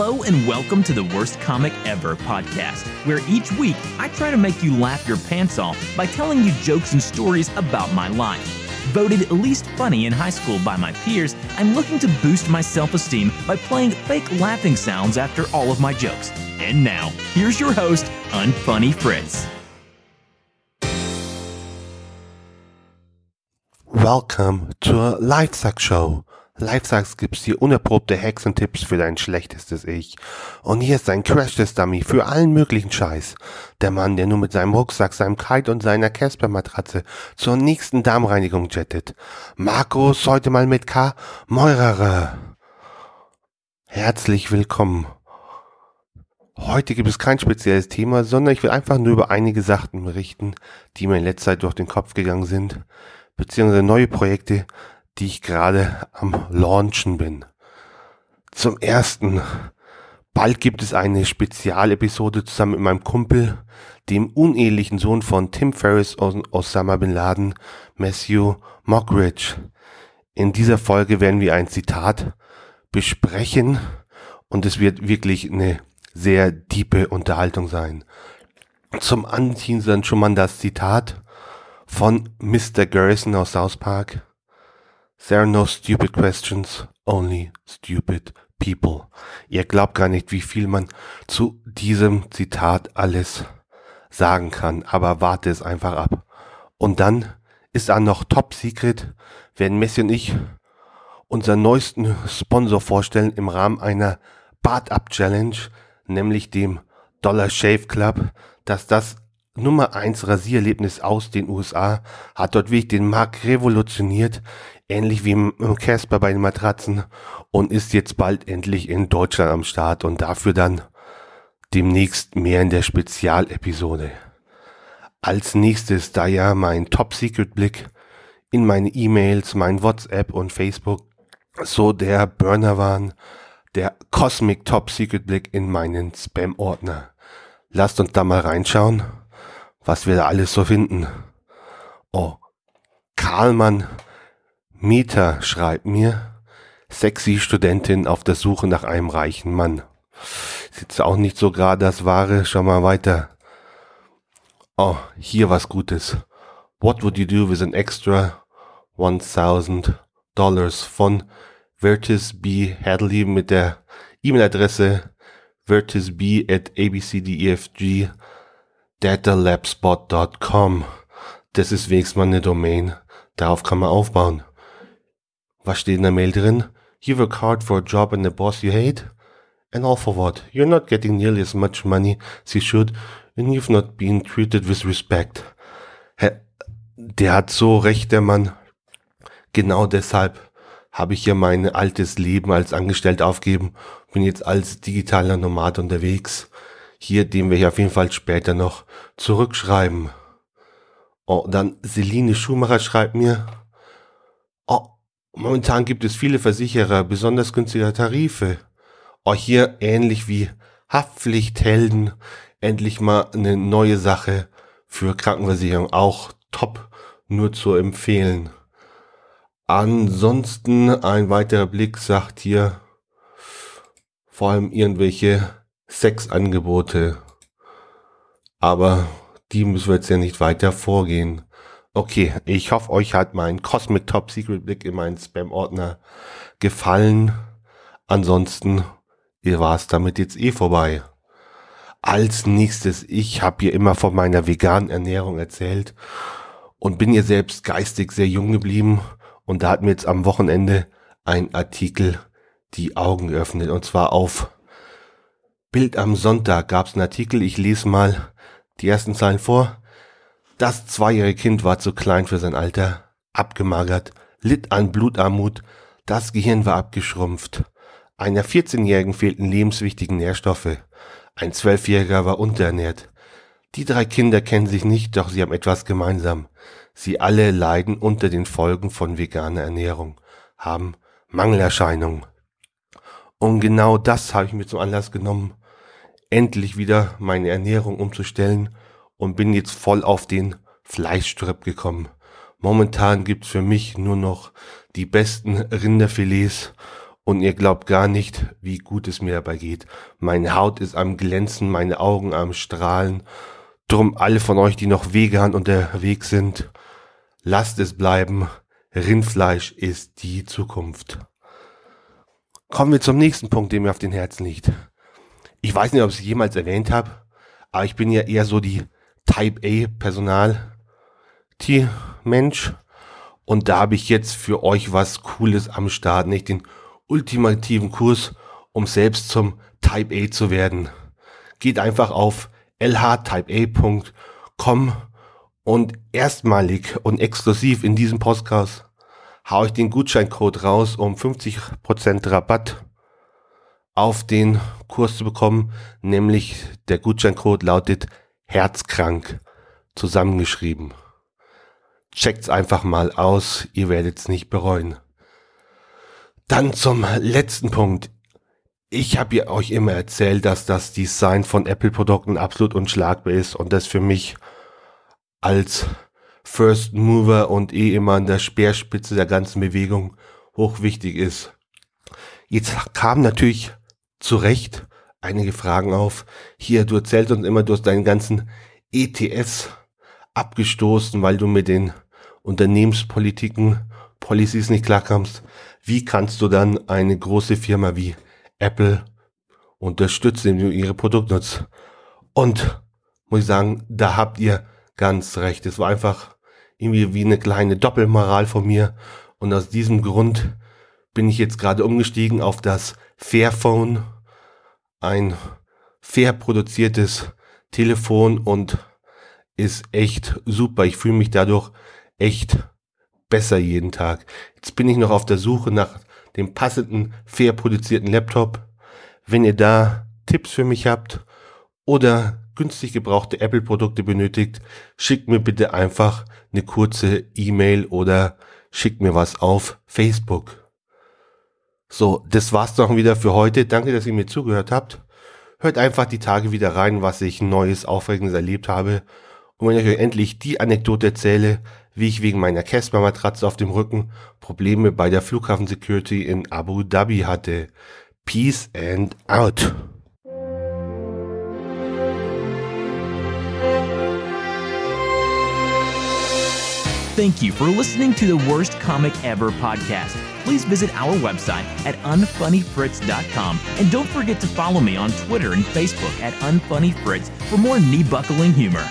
Hello and welcome to the Worst Comic Ever podcast, where each week I try to make you laugh your pants off by telling you jokes and stories about my life. Voted least funny in high school by my peers, I'm looking to boost my self esteem by playing fake laughing sounds after all of my jokes. And now, here's your host, Unfunny Fritz. Welcome zur Lifesack Show. Lifesacks gibt's hier unerprobte Hexentipps für dein schlechtestes Ich. Und hier ist ein Crash-Test-Dummy für allen möglichen Scheiß. Der Mann, der nur mit seinem Rucksack, seinem Kite und seiner Casper-Matratze zur nächsten Darmreinigung jettet. Markus, heute mal mit K. Meurere. Herzlich willkommen. Heute gibt es kein spezielles Thema, sondern ich will einfach nur über einige Sachen berichten, die mir in letzter Zeit durch den Kopf gegangen sind, beziehungsweise neue Projekte, die ich gerade am Launchen bin. Zum ersten, bald gibt es eine Spezialepisode zusammen mit meinem Kumpel, dem unehelichen Sohn von Tim Ferriss und Osama Bin Laden, Matthew Mockridge. In dieser Folge werden wir ein Zitat besprechen und es wird wirklich eine sehr diepe Unterhaltung sein. Zum Anziehen dann schon mal das Zitat von Mr. Garrison aus South Park. There are no stupid questions, only stupid people. Ihr glaubt gar nicht, wie viel man zu diesem Zitat alles sagen kann, aber warte es einfach ab. Und dann ist auch noch Top Secret, werden Messi und ich unseren neuesten Sponsor vorstellen im Rahmen einer Bart Up Challenge, nämlich dem Dollar Shave Club, dass das Nummer 1 Rasiererlebnis aus den USA hat dort wirklich den Markt revolutioniert, ähnlich wie im Casper bei den Matratzen und ist jetzt bald endlich in Deutschland am Start und dafür dann demnächst mehr in der Spezialepisode. Als nächstes da ja mein Top-Secret-Blick in meine E-Mails, mein WhatsApp und Facebook, so der Burner waren, der Cosmic Top-Secret-Blick in meinen Spam-Ordner. Lasst uns da mal reinschauen, was wir da alles so finden. Oh, Karlmann Mieter schreibt mir, sexy Studentin auf der Suche nach einem reichen Mann. Sitzt auch nicht so gerade das Wahre, schau mal weiter. Oh, hier was Gutes. What would you do with an extra 1000 Dollars von Vertis B. Hadley mit der E-Mail-Adresse vertisb at abcdefg datalabspot.com. Das ist wenigstens mal eine Domain. Darauf kann man aufbauen. Was steht in der Mail drin? You work hard for a job and a boss you hate? And all for what? You're not getting nearly as much money as you should and you've not been treated with respect. Hä, der hat so recht, der Mann. Genau deshalb habe ich ja mein altes Leben als Angestellter aufgeben, bin jetzt als digitaler Nomad unterwegs. Hier, dem wir ja auf jeden Fall später noch zurückschreiben. Oh, dann Celine Schumacher schreibt mir, oh, Momentan gibt es viele Versicherer besonders günstiger Tarife. Auch hier ähnlich wie Haftpflichthelden endlich mal eine neue Sache für Krankenversicherung. Auch top, nur zu empfehlen. Ansonsten ein weiterer Blick sagt hier vor allem irgendwelche Sexangebote. Aber die müssen wir jetzt ja nicht weiter vorgehen. Okay, ich hoffe, euch hat mein Cosmic Top Secret Blick in meinen Spam-Ordner gefallen. Ansonsten war es damit jetzt eh vorbei. Als nächstes, ich habe hier immer von meiner veganen Ernährung erzählt und bin hier selbst geistig sehr jung geblieben und da hat mir jetzt am Wochenende ein Artikel die Augen geöffnet und zwar auf Bild am Sonntag gab es einen Artikel, ich lese mal die ersten Zeilen vor. Das zweijährige Kind war zu klein für sein Alter, abgemagert, litt an Blutarmut, das Gehirn war abgeschrumpft. Einer 14-Jährigen fehlten lebenswichtige Nährstoffe. Ein Zwölfjähriger war unterernährt. Die drei Kinder kennen sich nicht, doch sie haben etwas gemeinsam. Sie alle leiden unter den Folgen von veganer Ernährung, haben Mangelerscheinungen. Und genau das habe ich mir zum Anlass genommen, endlich wieder meine Ernährung umzustellen und bin jetzt voll auf den Fleischstrip gekommen. Momentan gibt's für mich nur noch die besten Rinderfilets und ihr glaubt gar nicht, wie gut es mir dabei geht. Meine Haut ist am Glänzen, meine Augen am Strahlen. Drum alle von euch, die noch vegan unterwegs sind, lasst es bleiben. Rindfleisch ist die Zukunft. Kommen wir zum nächsten Punkt, der mir auf den Herzen liegt. Ich weiß nicht, ob ich es jemals erwähnt habe, aber ich bin ja eher so die Type A Personal Mensch und da habe ich jetzt für euch was Cooles am Start, nicht den ultimativen Kurs, um selbst zum Type A zu werden. Geht einfach auf lhtypea.com und erstmalig und exklusiv in diesem Podcast hau ich den Gutscheincode raus, um 50% Rabatt auf den Kurs zu bekommen, nämlich der Gutscheincode lautet Herzkrank zusammengeschrieben. Checkt's einfach mal aus, ihr werdet's nicht bereuen. Dann zum letzten Punkt. Ich habe ja euch immer erzählt, dass das Design von Apple-Produkten absolut unschlagbar ist und das für mich als First Mover und eh immer an der Speerspitze der ganzen Bewegung hochwichtig ist. Jetzt kamen natürlich zu Recht einige Fragen auf. Hier, du erzählst uns immer, du hast deinen ganzen ETS abgestoßen, weil du mit den Unternehmenspolitiken, Policies nicht klarkommst. Wie kannst du dann eine große Firma wie Apple unterstützen, indem du ihre Produkte nutzt? Und muss ich sagen, da habt ihr ganz recht. Es war einfach irgendwie wie eine kleine Doppelmoral von mir. Und aus diesem Grund bin ich jetzt gerade umgestiegen auf das Fairphone, ein fair produziertes Telefon und ist echt super. Ich fühle mich dadurch echt besser jeden Tag. Jetzt bin ich noch auf der Suche nach dem passenden, fair produzierten Laptop. Wenn ihr da Tipps für mich habt oder günstig gebrauchte Apple-Produkte benötigt, schickt mir bitte einfach eine kurze E-Mail oder schickt mir was auf Facebook. So, das war's doch wieder für heute. Danke, dass ihr mir zugehört habt. Hört einfach die Tage wieder rein, was ich Neues, Aufregendes erlebt habe. Und wenn ich euch endlich die Anekdote erzähle, wie ich wegen meiner Casper-Matratze auf dem Rücken Probleme bei der Flughafen-Security in Abu Dhabi hatte. Peace and out. Thank you for listening to the Worst Comic Ever podcast. Please visit our website at unfunnyfritz.com and don't forget to follow me on Twitter and Facebook at unfunnyfritz for more knee buckling humor.